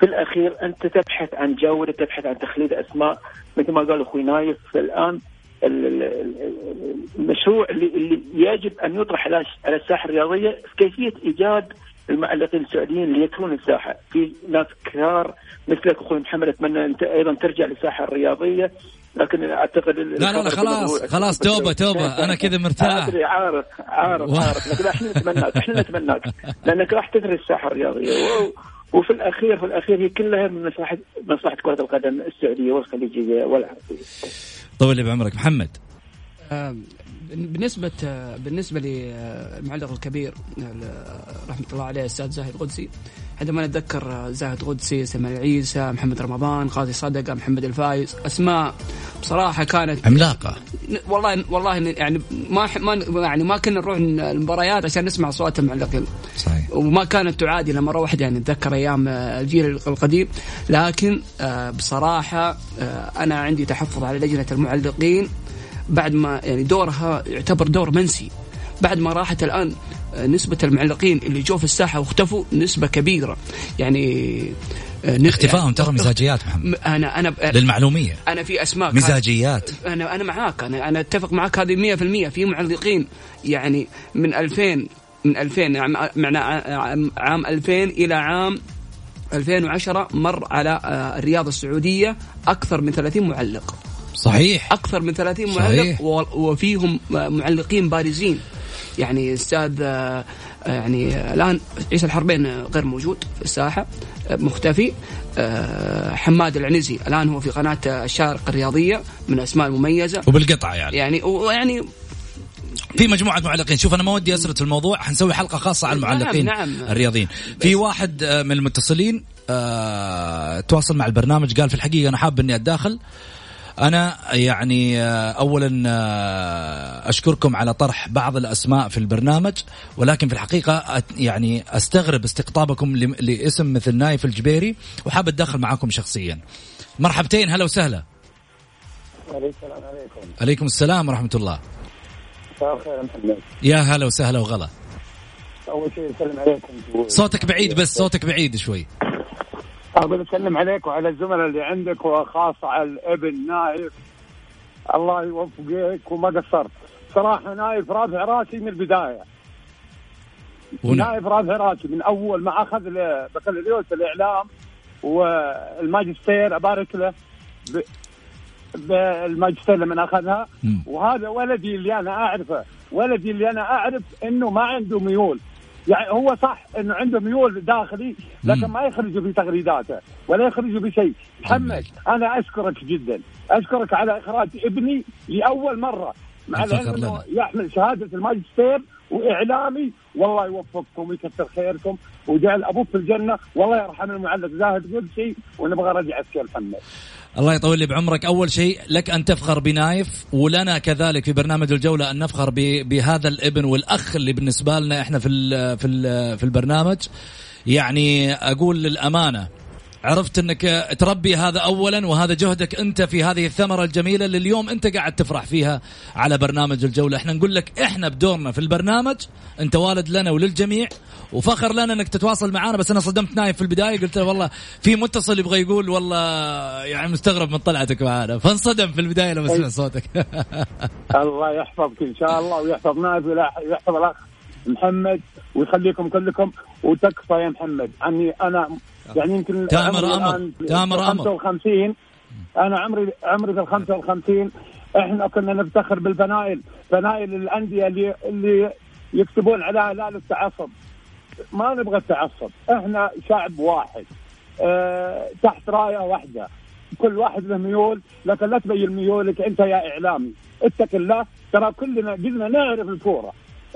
في الأخير أنت تبحث عن جوده تبحث عن تخليد أسماء. مثل ما قال أخوي نايف الآن ال- ال- ال- المشروع اللي, اللي يجب أن يطرح على الساحة الرياضية في كيفية إيجاد المعلقين السعوديين اللي يكلون الساحة، في ناس كثار مثلك أخوي محمد أتمنى انت أيضا ترجع للساحة الرياضية لكن أعتقد لا لا لا خلاص خلاص توبة توبة. أنا كذا مرتاح. عارف عارف عارف. لكن إحنا نتمناك إحنا نتمناك لأنك راح تثري الساحة الرياضية. وفي الاخير في الأخير هي كلها من مصلحه مصلحة كرة القدم السعودية والخليجية والعربية. طول لي بعمرك. محمد. آه، بالنسبة بالنسبة للمعلق الكبير آه، رحمة الله عليه الأستاذ زاهد قدسي عندما نتذكر آه، زاهد قدسي سلمان العيسى محمد رمضان قاضي صدقة محمد الفايز. أسماء بصراحة كانت عملاقة. والله والله يعني ما ما يعني ما كنا نروح المباريات عشان نسمع صوت المعلقين. صحيح. وما كانت تعادل مره واحدة يعني أتذكر أيام آه، الجيل القديم. لكن آه، بصراحة آه، أنا عندي تحفظ على لجنة المعلقين. بعد ما يعني دورها يعتبر دور منسي. بعد ما راحت الآن نسبة المعلقين اللي جو في الساحة واختفوا نسبة كبيرة. يعني آه، اختفائهم ترى مزاجيات محمد. أنا أنا للمعلومية. أنا في أسماء مزاجيات. أنا أنا معاك. أنا أنا أتفق معاك. هذه 100% في معلقين. يعني من 2000 من 2000 عام معنا عام- عام 2000 إلى عام 2010 مر على آه، الرياضه السعودية أكثر من 30 معلق. صحيح. أكثر من 30 صحيح. معلق و- وفيهم معلقين بارزين. يعني أستاذ آه، يعني الآن عيسى الحربين غير موجود في الساحة مختفي. آه، حماد العنزي الآن هو في قناة الشارق الرياضية من الاسماء المميزة. وبالقطعه يعني. يعني ويعني في مجموعة معلقين. شوف أنا ما ودي أسرد الموضوع حنسوي حلقة خاصة على المعلقين نعم نعم. الرياضيين. في واحد آه، من المتصلين آه، تواصل مع البرنامج قال في الحقيقة أنا حاب إني أتداخل. أنا يعني آه، اولا آه، أشكركم على طرح بعض الأسماء في البرنامج ولكن في الحقيقة يعني أستغرب استقطابكم لاسم مثل نايف الجبيري وحاب اتداخل معاكم شخصيا. مرحبتين هلا وسهلا. السلام. عليكم عليكم السلام ورحمة الله. يا هلا وسهلا وغلا. أول شيء اسلم عليكم. صوتك بعيد بس صوتك بعيد شوي. أقول أسلم عليك وعلى الزملاء اللي عندك وخاصة على الابن نايف. الله يوفقك وما قصرت. صراحة نايف رافع راسي من البداية. نايف رافع راسي من أول ما أخذ ال- بكالوريوس الإعلام والماجستير أبارك له ب- بالماجستير لما أخذها. وهذا ولدي اللي أنا أعرفه. ولدي اللي أنا أعرف إنه ما عنده ميول. يعني هو صح إنه عنده ميول داخلي لكن. ما يخرج في تغريداته ولا يخرج بشيء محمد أنا أشكرك جدا. أشكرك على إخراج ابني لأول مرة. مع العلم إنه. يحمل شهادة الماجستير وإعلامي. والله يوفقكم ويكثر خيركم. وجعل أبوك في الجنة. والله يرحم المعلق زاهد قدسي. ونبغى رجعك يا محمد. الله يطول لي بعمرك. أول شيء لك أن تفخر بنايف ولنا كذلك في برنامج الجولة أن نفخر بهذا الابن والأخ اللي بالنسبة لنا إحنا في ال في ال في البرنامج. يعني أقول للأمانة عرفت انك تربي هذا اولا وهذا جهدك أنت في هذه الثمرة الجميلة اللي اليوم أنت قاعد تفرح فيها على برنامج الجولة. إحنا نقول لك إحنا بدورنا في البرنامج أنت والد لنا وللجميع وفخر لنا إنك تتواصل معنا بس أنا صدمت نايف في البداية قلت له والله في متصل يبغى يقول والله يعني مستغرب من طلعتك معنا فانصدم في البداية لما سمع صوتك. الله يحفظك إن شاء الله ويحفظ نايف ويحفظ الاخ محمد ويخليكم كلكم وتكفى يا محمد. عني أنا يعني يمكن تامر في تامر أمر. 55 أنا عمري عمري في ال 55 إحنا كنا نفتخر بالفنايل فنايل الأندية اللي اللي يكتبون عليها لا للتعصب. ما نبغى التعصب. إحنا شعب واحد آه تحت راية واحدة. كل واحد له ميول لكن لا تبين ميولك أنت يا إعلامي. اتق الله ترى كلنا قلنا نعرف الكوره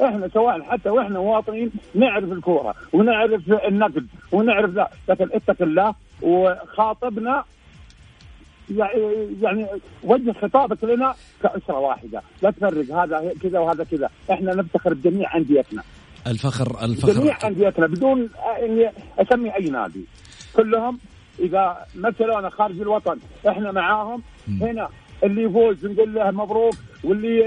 إحنا سواء حتى وإحنا مواطنين نعرف الكورة ونعرف النقد ونعرف ذا لكن اتق الله وخاطبنا يعني يعني وجه خطابك لنا كأسرة واحدة. لا تفرق هذا كذا وهذا كذا. إحنا نفتخر بجميع أنديتنا. الفخر جميع الفخر أنديتنا بدون اني أسمي أي نادي. كلهم إذا مثلونا خارج الوطن إحنا معاهم. هنا اللي يفوز نقول له مبروك واللي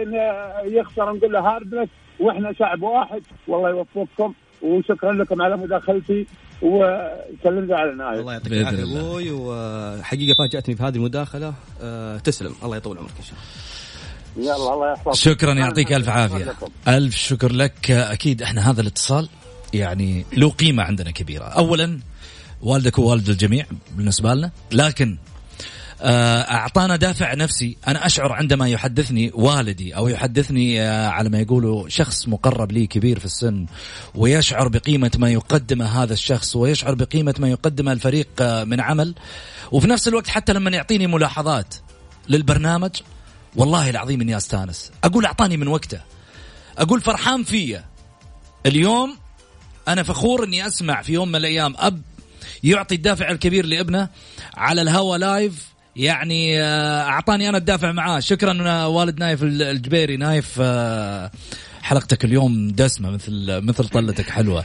يخسر نقول له hard luck وإحنا شعب واحد والله يوفقكم وشكرا لكم على مداخلتي وسلم لي على نايف الله يعطيك العافية. أبوي وحقيقة فاجاتني في هذه المداخلة أه تسلم. الله يطول عمرك إن شاء الله. يلا الله يحفظك. شكرا يعطيك ألف عافية. ألف شكر لك. أكيد إحنا هذا الاتصال يعني له قيمة عندنا كبيرة. اولا والدك ووالد الجميع بالنسبة لنا لكن أعطانا دافع نفسي. أنا أشعر عندما يحدثني والدي أو يحدثني آه، على ما يقولوا شخص مقرب لي كبير في السن ويشعر بقيمة ما يقدمه هذا الشخص ويشعر بقيمة ما يقدمه الفريق آه، من عمل. وفي نفس الوقت حتى لما يعطيني ملاحظات للبرنامج والله العظيم إني أستانس. أقول أعطاني من وقته. أقول فرحان فيا. اليوم أنا فخور إني أسمع في يوم من الأيام أب يعطي الدافع الكبير لابنه على الهوا live يعني آه، أعطاني أنا الدافع معاه. شكرا آه، والد نايف الجبيري. نايف آه، حلقتك اليوم دسمة مثل مثل طلتك حلوة.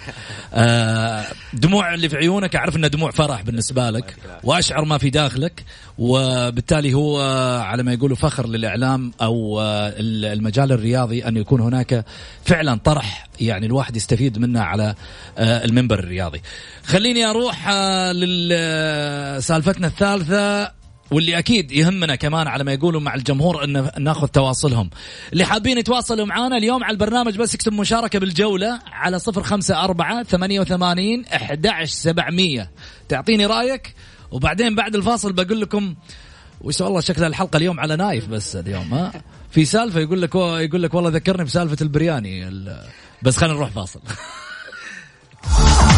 دموع اللي في عيونك أعرف انها دموع فرح بالنسبة لك وأشعر ما في داخلك. وبالتالي هو على ما يقولوا فخر للإعلام أو المجال الرياضي أن يكون هناك فعلا طرح يعني الواحد يستفيد منه على المنبر الرياضي. خليني أروح لسالفتنا الثالثة. واللي أكيد يهمنا كمان على ما يقولوا مع الجمهور إن ناخذ تواصلهم. اللي حابين يتواصلوا معنا اليوم على البرنامج بس اكتب مشاركة بالجولة على صفر خمسة أربعة ثمانية وثمانين أحد سبعمية. تعطيني رأيك وبعدين بعد الفاصل بقول لكم وش والله شكل الحلقة اليوم على نايف بس اليوم ها؟ في سالفة يقول لك يقول لك والله ذكرني بسالفة البرياني ال- بس خلينا نروح فاصل.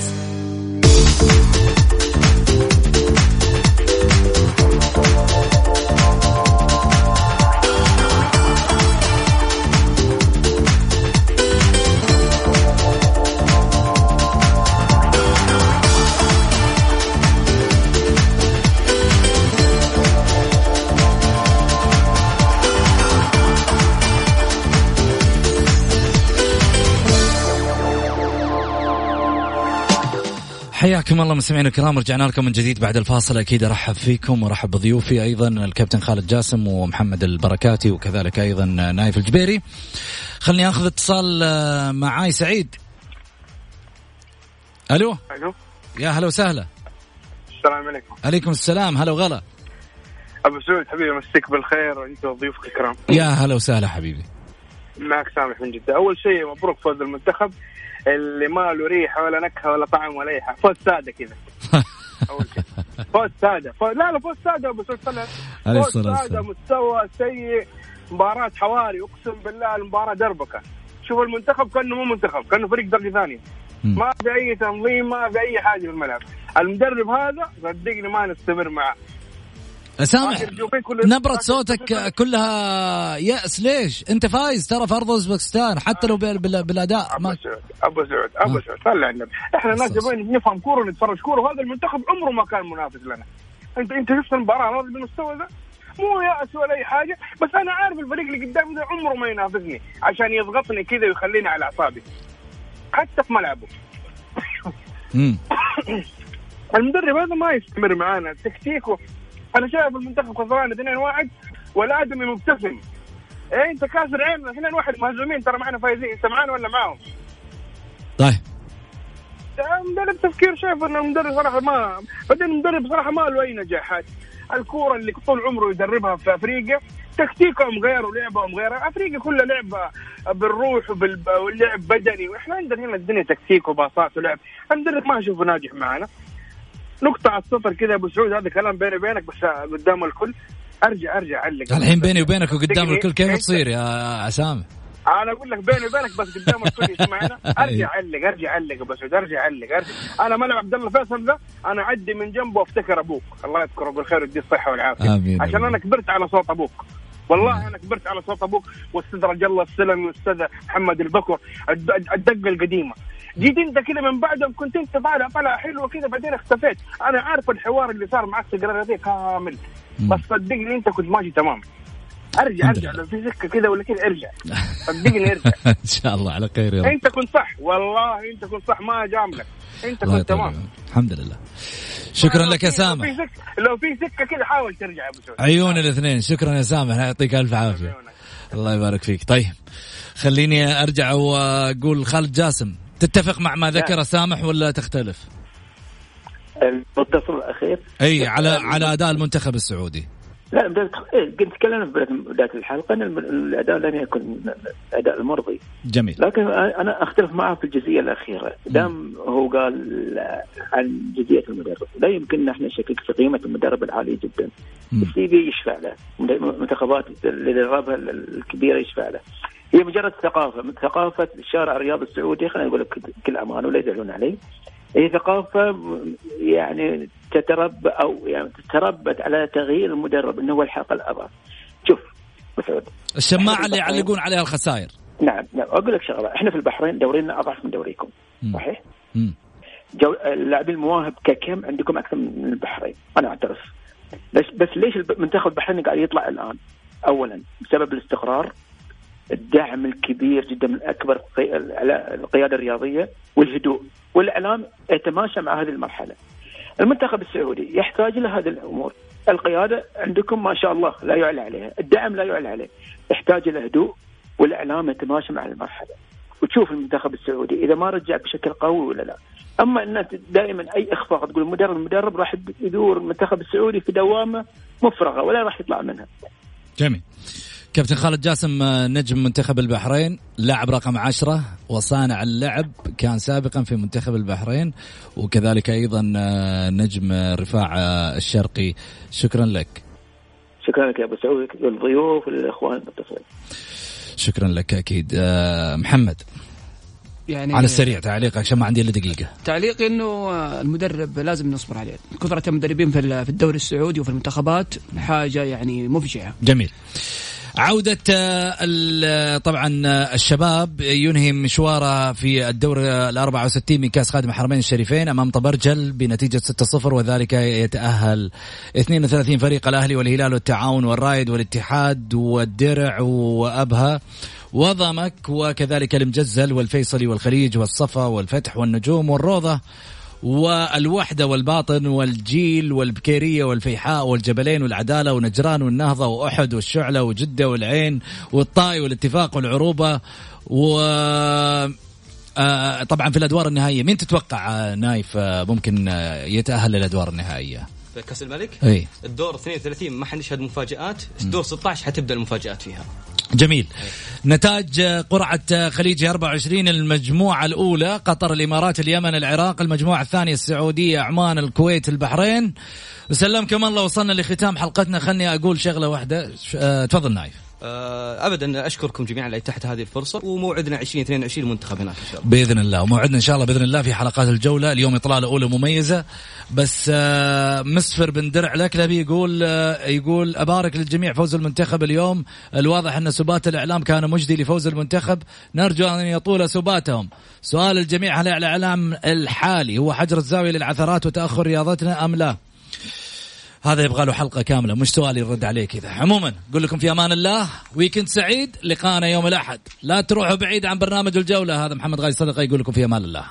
حياكم الله مستمعينا الكرام رجعنا لكم من جديد بعد الفاصل. أكيد أرحب فيكم وارحب بضيوفي أيضا الكابتن خالد جاسم ومحمد البركاتي وكذلك أيضا نايف الجبيري. خلني آخذ اتصال آه، معاي سعيد. ألو؟ ألو؟ يا هلا وسهلا. السلام عليكم. عليكم السلام هلا وغلا. أبو سعود حبيبي مسيك بالخير وأنت وضيوفك الكرام. يا هلا وسهلا حبيبي. معك سامح من جدة. أول شيء مبروك فوز المنتخب. اللي ما له ريحة ولا نكهة ولا طعم ولا أي حاجة. فوز سادة كذا. أول شيء. فوز سادة. فوز... لا لا فوز سادة أبو عليه فوز الصلاة سادة. مستوى سيء. مباراة حواري أقسم بالله المباراة دربكة شوف المنتخب كأنه مو منتخب كأنه فريق درجة ثانية مم. ما في أي تنظيم ما في أي حاجة في الملعب. المدرب هذا صدقني ما نستمر معه. سامح نبرة صوتك كلها يأس ليش؟ انت فايز ترى في ارض اوزبكستان حتى لو بال- بال- بالأداء أبو ما سعود أبو سعود آه. سعود صلي على النبي إحنا ناس. يبغين نفهم كورة ونتفرج كورة وهذا المنتخب عمره ما كان منافس لنا انت أنت شفت المباراة راضي بالمستوى ذا مو يأس ولا أي حاجة بس أنا عارف الفريق اللي قدامي ده عمره ما ينافسني عشان يضغطني كذا ويخليني على أعصابي حتى في ملعبه. المدرب هذا ما يستمر معانا تكتيكه أنا شايف المنتخب خسران 2-1 والادمي مبتسم إيه أنت كاسر عيننا. 2-1 مهزومين. ترى معنا فايزين. انت معانا ولا معاهم؟ طيب. مدرب تفكير شايف إن المدرب صراحة ما بعدين المدرب صراحة ما له أي نجاحات. الكورة اللي طول عمره يدربها في أفريقيا تكتيكهم غير ولعبهم غير أفريقيا كلها لعبة بالروح واللعب بدني. وإحنا عندنا هنا الدنيا تكتيك وباصات ولعب. المدرب ما أشوفه ناجح معنا. نقطة على الصفر كذا أبو سعود هذا كلام بيني وبينك بس قدام الكل. أرجع أرجع أعلق. الحين بيني وبينك وقدام الكل كيف تصير يا سامح؟ أنا أقول لك بيني وبينك بس قدام الكل يسمعنا. أرجع أعلق أرجع أعلق أبو سعود أرجع أعلق أرجع. أنا ملعب عبد الله فيصل ذا أنا اعدي من جنبه وأفتكر أبوك. الله يذكره بالخير ويديه الصحة والعافية. آمين. عشان أنا كبرت على صوت أبوك. والله أنا كبرت على صوت أبوك واستاذ رجل الله السلمي واستاذ محمد البكر الد- الد- الدقه القديمة. جيت انت كذا من بعدهم كنت انت طالع طلع حلوة كذا بعدين اختفيت. أنا عارف الحوار اللي صار معك في القرارات كامل. بس صدقني انت كنت ماشي تمام. ارجع ارجع. لو في سكه كذا ولا كذا ارجع. صدقني ارجع. إن شاء الله على خير رب. انت كنت صح. والله انت كنت صح ما جاملك. انت كنت تمام. الحمد لله. شكرا لك يا سامح. لو في سكه كذا حاول ترجع يا أبو سعود. عيون الاثنين. شكرا يا سامح. يعطيك ألف عافية. الله يبارك فيك. طيب خليني أرجع وأقول خالد جاسم. تتفق مع ما ذكر سامح ولا تختلف؟ المتصل الأخير؟ أي على على أداء المنتخب السعودي. لا إيه، قلت تكلمنا في بداية الحلقة إن الأداء لن يكن الاداء المرضي جميل. لكن أنا أختلف معه في الجزئية الأخيرة. دام هو قال عن جزئية المدرب لا يمكن إحنا نشكك في قيمة المدرب العاليه جدا. السي في يشفع له. منتخبات اللي دربها الكبيرة يشفع له. هي مجرد ثقافة من ثقافة الشارع الرياضي السعودي خلينا نقول لك بكل أمان ولا يزعلون علي هي ثقافة يعني تتربى أو يعني تتربت على تغيير المدرب إنه هو الحلقة الاضعف شوف مسعود. الشماعة اللي يعلقون عليها الخسائر. نعم نعم. أقول لك شغلة إحنا في البحرين دورينا أضعف من دوريكم. صحيح؟ جو... اللاعبين المواهب ككم عندكم أكثر من البحرين؟ أنا أعترف. بس بس ليش المنتخب البحريني قاعد يطلع الآن؟ اولا بسبب الاستقرار. الدعم الكبير جدا من أكبر القي- القيادة الرياضية والهدوء والإعلام يتماشى مع هذه المرحلة. المنتخب السعودي يحتاج إلى هذه الأمور، القيادة عندكم ما شاء الله لا يعلى عليها، الدعم لا يعلى عليه، يحتاج إلى هدوء والإعلام يتماشى مع المرحلة. وتشوف المنتخب السعودي إذا ما رجع بشكل قوي ولا لا. أما أن دائما أي إخفاق تقول المدرب المدرب راح يدور المنتخب السعودي في دوامة مفرغة ولا راح يطلع منها. جميل كابتن خالد جاسم آه، نجم منتخب البحرين لاعب رقم عشرة وصانع اللعب كان سابقا في منتخب البحرين وكذلك أيضا آه، نجم رفاع آه، الشرقي. شكرا لك. شكرا لك يا أبو سعود للضيوف والاخوان المتصلين شكرا لك أكيد. محمد يعني على السريع تعليق عشان ما عندي إلا دقيقة. تعليقي إنه المدرب لازم نصبر عليه. كثرة المدربين في الدوري السعودي وفي المنتخبات حاجة يعني مفجعة. جميل. عودة آه، طبعا آه، الشباب ينهي مشواره في الدور ال 64 من كأس خادم الحرمين الشريفين أمام طبرجل بنتيجة 6-0 وذلك يتأهل 32 فريق الأهلي والهلال والتعاون والرايد والاتحاد والدرع وأبها وضمك وكذلك المجزل والفيصلي والخليج والصفا والفتح والنجوم والروضة. والوحدة والباطن والجيل والبكيرية والفيحاء والجبلين والعدالة ونجران والنهضة وأحد والشعلة وجدة والعين والطائي والاتفاق والعروبة و آه، طبعا في الأدوار النهائية. مين تتوقع آه، نايف آه، ممكن يتأهل للأدوار النهائية؟ في كأس الملك. أي. الدور 32 ما حنشهد مفاجآت. الدور 16 حتبدأ المفاجآت فيها. جميل. نتاج قرعة خليج 24 المجموعة الأولى قطر الإمارات اليمن العراق المجموعة الثانية السعودية عمان الكويت البحرين. وسلمكم الله وصلنا لختام حلقتنا. خلني أقول شغلة واحدة. آه، تفضل نايف. ابدا أشكركم جميعا على اتاحه هذه الفرصة وموعدنا 2022 المنتخب هناك إن شاء الله. بإذن الله. وموعدنا إن شاء الله بإذن الله في حلقات الجولة. اليوم إطلالة أولى مميزة. بس آه، مسفر بن درع الاكلبي يقول آه، يقول أبارك للجميع فوز المنتخب اليوم. الواضح أن سبات الإعلام كان مجدي لفوز المنتخب. نرجو أن يطول سباتهم. سؤال الجميع هل الإعلام الحالي هو حجر الزاوية للعثرات وتأخر رياضتنا أم لا؟ هذا يبغى له حلقة كاملة مش سؤال يرد عليه كذا عموما أقول لكم في أمان الله ويكند سعيد لقانا يوم الأحد. لا تروحوا بعيد عن برنامج الجولة هذا محمد غاي صدقة يقول لكم في أمان الله.